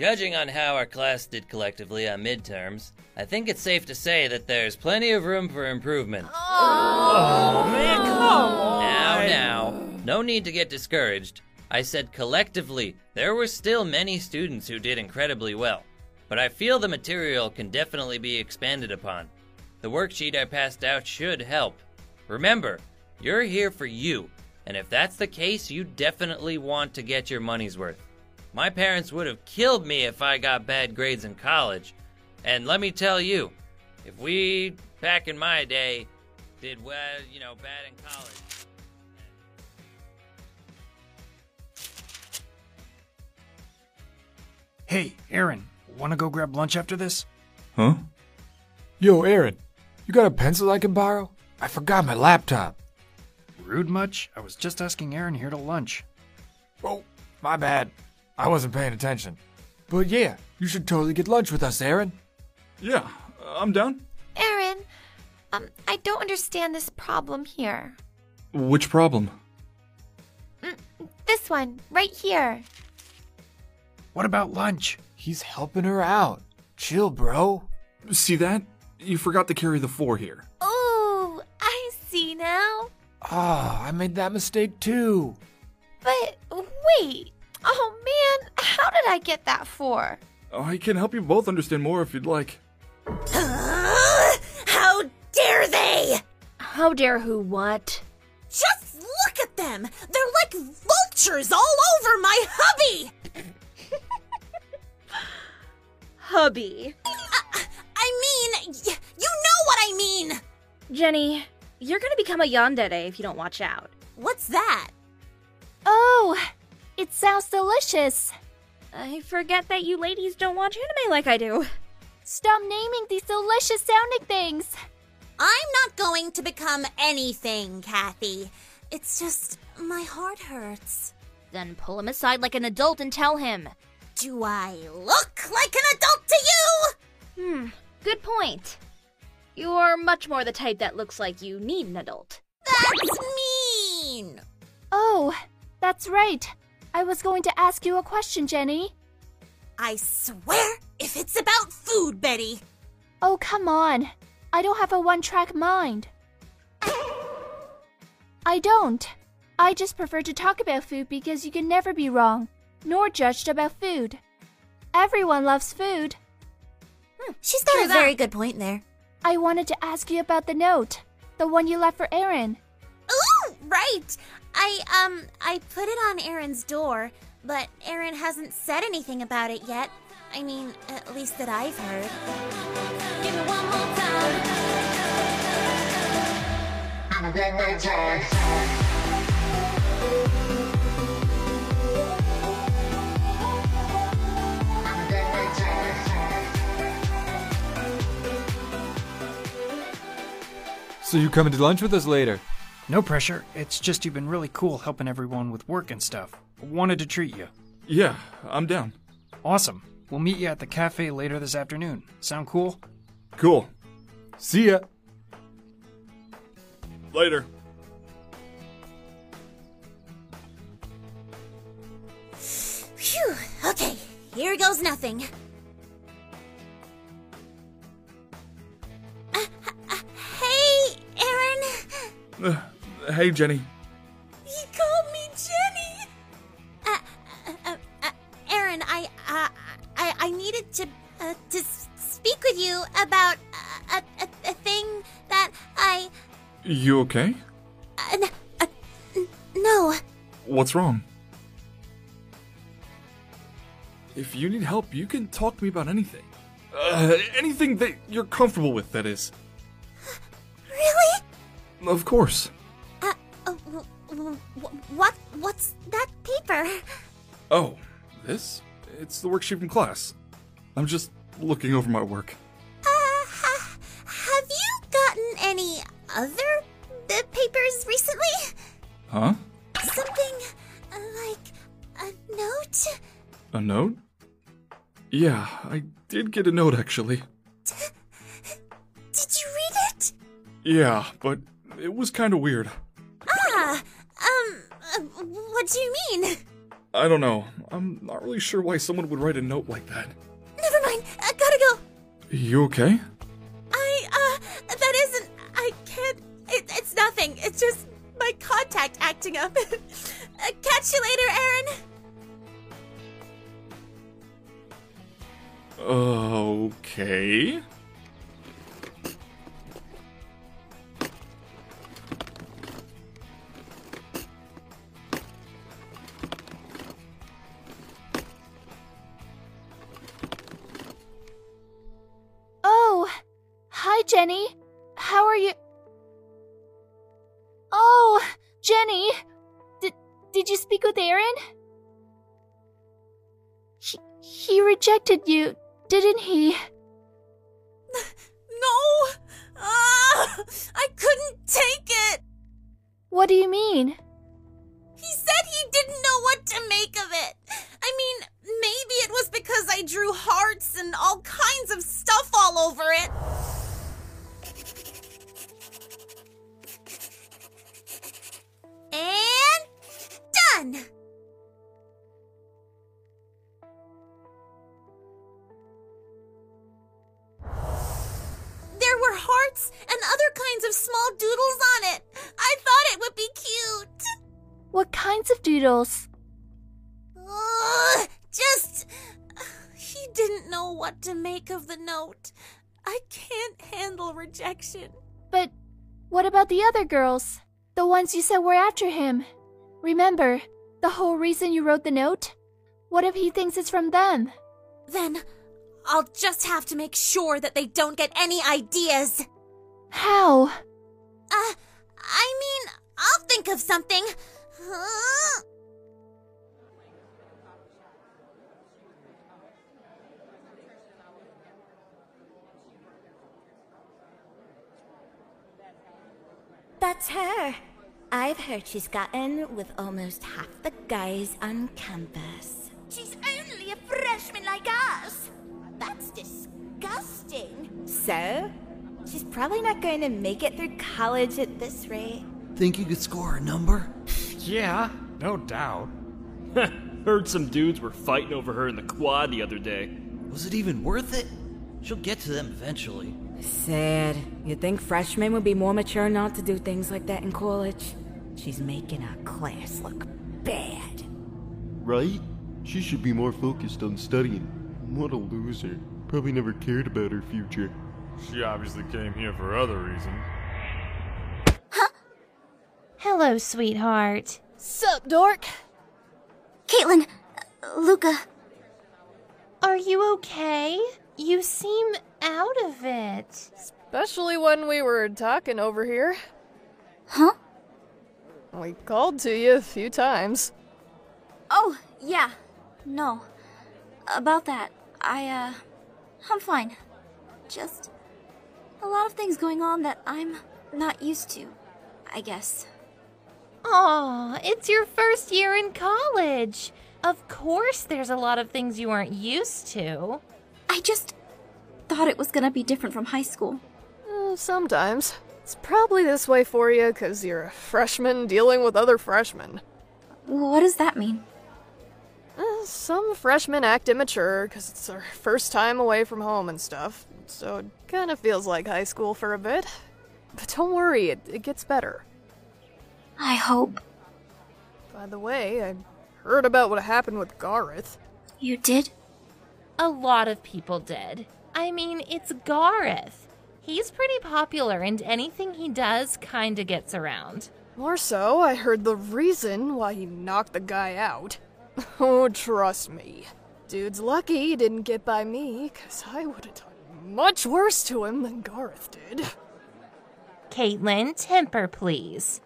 Judging on how our class did collectively on midterms, I think it's safe to say that there's plenty of room for improvement. Oh, man, come on. Now, now, no need to get discouraged. I said collectively, there were still many students who did incredibly well, but I feel the material can definitely be expanded upon. The worksheet I passed out should help. Remember, you're here for you, and if that's the case, you definitely want to get your money's worth. My parents would have killed me if I got bad grades in college. And let me tell you, if we, back in my day, did well, you know, bad in college. Hey, Aaron, wanna go grab lunch after this? Huh? Yo, Aaron, you got a pencil I can borrow? I forgot my laptop. Rude much? I was just asking Aaron here to lunch. Oh, my bad. I wasn't paying attention. But yeah, you should totally get lunch with us, Aaron. Yeah, I'm down. Aaron, um, I don't understand this problem here. Which problem? This one, right here. What about lunch? He's helping her out. Chill, bro. See that? You forgot to carry the four here. Oh, I see now. Ah, I made that mistake too. But wait. Oh man, how did I get that for? I can help you both understand more if you'd like. How dare they? How dare who what? Just look at them! They're like vultures all over my hubby! Hubby. Uh, I mean, y- you know what I mean! Jenny, you're gonna become a yandere if you don't watch out. What's that? Oh, it sounds delicious. I forget that you ladies don't watch anime like I do. Stop naming these delicious sounding things. I'm not going to become anything, Kathy. It's just my heart hurts. Then pull him aside like an adult and tell him. Do I look like an adult to you? Hmm, good point. You're much more the type that looks like you need an adult. That's mean. Oh, that's right. I was going to ask you a question, Jenny. I swear, if it's about food, Betty. Oh, come on. I don't have a one track mind. I don't. I just prefer to talk about food because you can never be wrong, nor judged about food. Everyone loves food. Hmm, she's got True a that. very good point there. I wanted to ask you about the note, the one you left for Aaron. Ooh, right. I um I put it on Aaron's door, but Aaron hasn't said anything about it yet. I mean, at least that I've heard. Give me one more time. So you coming to lunch with us later? No pressure. It's just you've been really cool helping everyone with work and stuff. Wanted to treat you. Yeah, I'm down. Awesome. We'll meet you at the cafe later this afternoon. Sound cool? Cool. See ya. Later. Phew. Okay, here goes nothing. Uh, uh, hey, Aaron. Hey, Jenny. He called me Jenny. Uh, uh, uh, uh, Aaron, I, uh, I, I needed to, uh, to speak with you about uh, a, a, a thing that I, You okay? uh, uh, no. What's wrong? If you need help, you can talk to me about anything. Uh, anything that you're comfortable with, that is. Really? Of course. What, what's that paper? Oh, this? It's the worksheet from class. I'm just looking over my work. Uh, ha- have you gotten any other uh, papers recently? Huh? Something like a note? A note? Yeah, I did get a note actually. Did you read it? Yeah, but it was kind of weird. Do you mean? I don't know. I'm not really sure why someone would write a note like that. Never mind. I gotta go. You okay? I, uh, that isn't. I can't. It, it's nothing. It's just my contact acting up. Uh, catch you later, Aaron. Okay. Jenny. How are you? Oh, Jenny. Did did you speak with Aaron? He he rejected you, didn't he? No! Ah, I couldn't take it! What do you mean? He said he didn't know what to make of it. I mean, maybe it was because I drew hearts and all kinds of stuff all over it. Doodles? Ugh, just. He didn't know what to make of the note. I can't handle rejection. But what about the other girls? The ones you said were after him? Remember, the whole reason you wrote the note? What if he thinks it's from them? Then I'll just have to make sure that they don't get any ideas. How? Uh, I mean, I'll think of something. Huh? That's her. I've heard she's gotten with almost half the guys on campus. She's only a freshman like us. That's disgusting. So, she's probably not going to make it through college at this rate. Think you could score a number? Yeah, no doubt. Heard some dudes were fighting over her in the quad the other day. Was it even worth it? She'll get to them eventually. Sad. You'd think freshmen would be more mature not to do things like that in college. She's making our class look bad. Right? She should be more focused on studying. What a loser. Probably never cared about her future. She obviously came here for other reasons. Hello, sweetheart. Sup, dork? Caitlin, Luca. Are you okay? You seem out of it. Especially when we were talking over here. Huh? We called to you a few times. Oh, yeah. No. About that, I, uh. I'm fine. Just. a lot of things going on that I'm not used to, I guess. Aw, it's your first year in college. Of course, there's a lot of things you aren't used to. I just thought it was gonna be different from high school. Uh, sometimes. It's probably this way for you because you're a freshman dealing with other freshmen. What does that mean? Uh, some freshmen act immature because it's their first time away from home and stuff, so it kind of feels like high school for a bit. But don't worry, it, it gets better. I hope. By the way, I heard about what happened with Garroth. You did? A lot of people did. I mean, it's Garroth. He's pretty popular, and anything he does kinda gets around. More so, I heard the reason why he knocked the guy out. Oh, trust me. Dude's lucky he didn't get by me, because I would have done much worse to him than Garroth did. Caitlin, temper, please.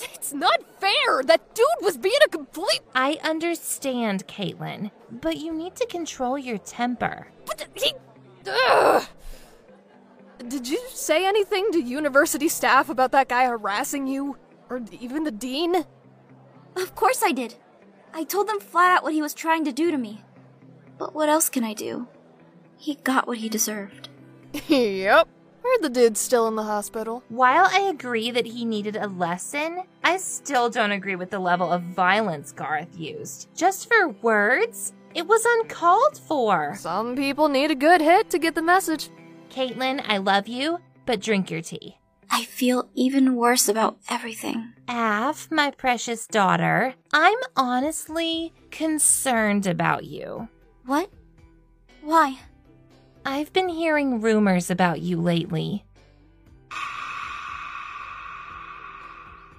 It's not fair! That dude was being a complete. I understand, Caitlin, but you need to control your temper. But he. Ugh. Did you say anything to university staff about that guy harassing you? Or even the dean? Of course I did. I told them flat out what he was trying to do to me. But what else can I do? He got what he deserved. yep. Heard the dude's still in the hospital. While I agree that he needed a lesson, I still don't agree with the level of violence Garroth used. Just for words? It was uncalled for. Some people need a good hit to get the message. Caitlin, I love you, but drink your tea. I feel even worse about everything. Aph, my precious daughter, I'm honestly concerned about you. What? Why? I've been hearing rumors about you lately.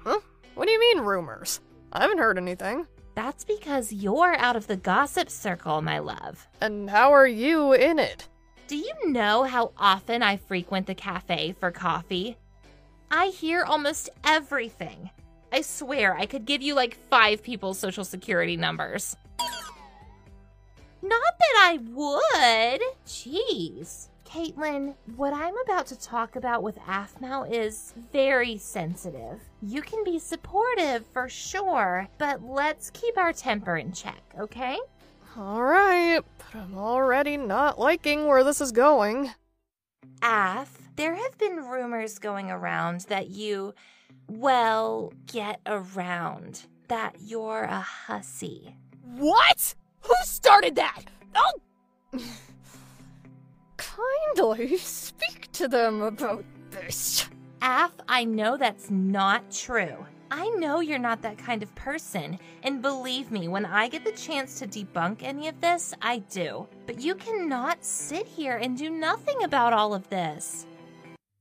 Huh? What do you mean, rumors? I haven't heard anything. That's because you're out of the gossip circle, my love. And how are you in it? Do you know how often I frequent the cafe for coffee? I hear almost everything. I swear I could give you like five people's social security numbers. Not that I would. Jeez. Caitlin, what I'm about to talk about with Aphmau is very sensitive. You can be supportive for sure, but let's keep our temper in check, okay? Alright, but I'm already not liking where this is going. Aph, there have been rumors going around that you, well, get around. That you're a hussy. What? Who started that? Oh! Kindly speak to them about this. Aph, I know that's not true. I know you're not that kind of person, and believe me, when I get the chance to debunk any of this, I do. But you cannot sit here and do nothing about all of this.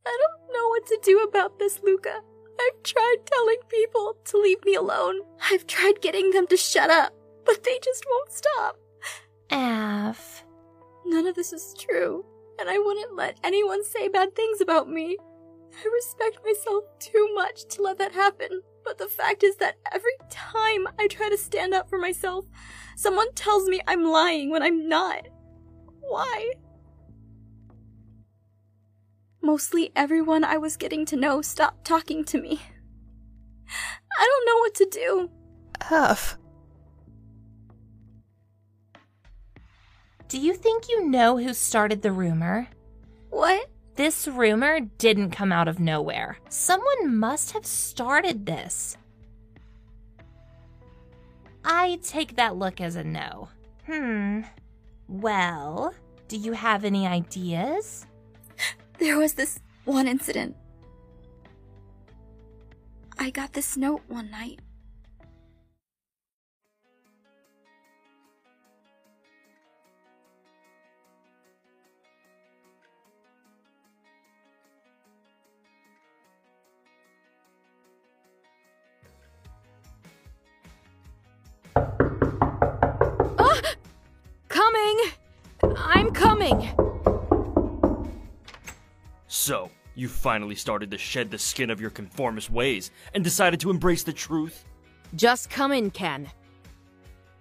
I don't know what to do about this, Luca. I've tried telling people to leave me alone. I've tried getting them to shut up, but they just won't stop. Aph. None of this is true, and I wouldn't let anyone say bad things about me. I respect myself too much to let that happen, but the fact is that every time I try to stand up for myself, someone tells me I'm lying when I'm not. Why? Mostly everyone I was getting to know stopped talking to me. I don't know what to do. F. Do you think you know who started the rumor? What? This rumor didn't come out of nowhere. Someone must have started this. I take that look as a no. Hmm. Well, do you have any ideas? There was this one incident. I got this note one night. I'm coming! So, you finally started to shed the skin of your conformist ways and decided to embrace the truth? Just come in, Ken.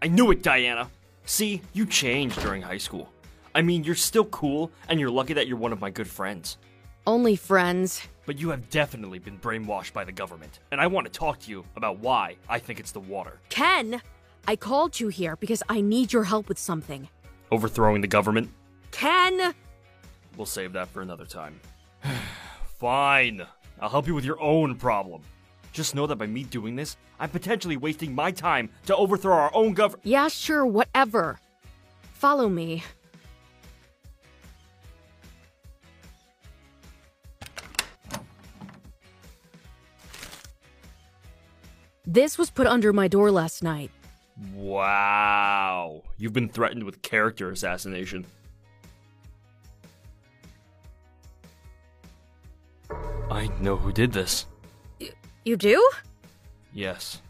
I knew it, Diana! See, you changed during high school. I mean, you're still cool, and you're lucky that you're one of my good friends. Only friends. But you have definitely been brainwashed by the government, and I want to talk to you about why I think it's the water. Ken! I called you here because I need your help with something. Overthrowing the government? Ken! We'll save that for another time. Fine. I'll help you with your own problem. Just know that by me doing this, I'm potentially wasting my time to overthrow our own government. Yeah, sure, whatever. Follow me. This was put under my door last night. Wow. You've been threatened with character assassination. I know who did this. You do? Yes.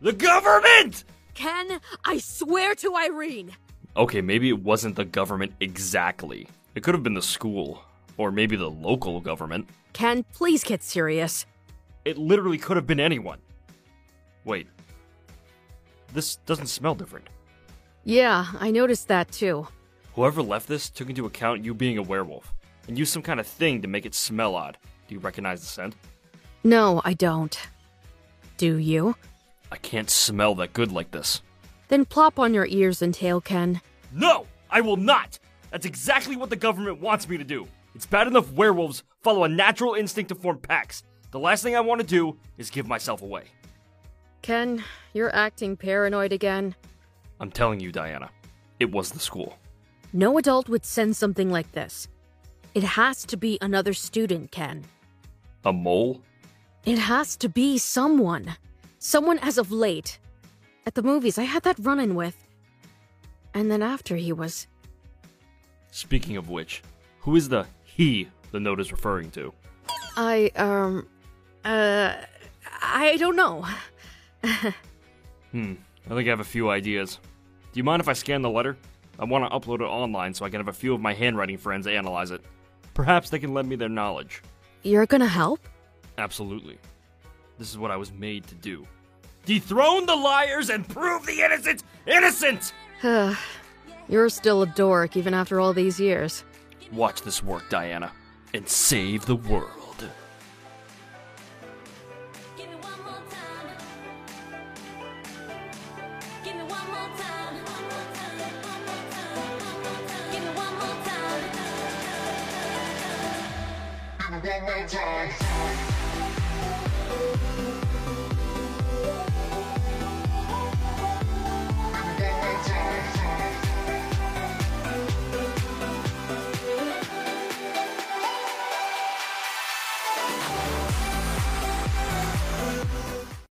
The government! Ken, I swear to Irene! Okay, maybe it wasn't the government exactly. It could have been the school. Or maybe the local government. Ken, please get serious. It literally could have been anyone. Wait. This doesn't smell different. Yeah, I noticed that too. Whoever left this took into account you being a werewolf and used some kind of thing to make it smell odd. Do you recognize the scent? No, I don't. Do you? I can't smell that good like this. Then plop on your ears and tail, Ken. No! I will not! That's exactly what the government wants me to do. It's bad enough werewolves follow a natural instinct to form packs. The last thing I want to do is give myself away. Ken, you're acting paranoid again. I'm telling you, Diana, it was the school. No adult would send something like this. It has to be another student, Ken. A mole? It has to be someone. Someone as of late. At the movies, I had that run in with. And then after he was. Speaking of which, who is the he the note is referring to? I, um. Uh. I don't know. Hmm, I think I have a few ideas. Do you mind if I scan the letter? I want to upload it online so I can have a few of my handwriting friends analyze it. Perhaps they can lend me their knowledge. You're gonna help? Absolutely. This is what I was made to do. Dethrone the liars and prove the innocent innocent! You're still a dork even after all these years. Watch this work, Diana, and save the world. One more time.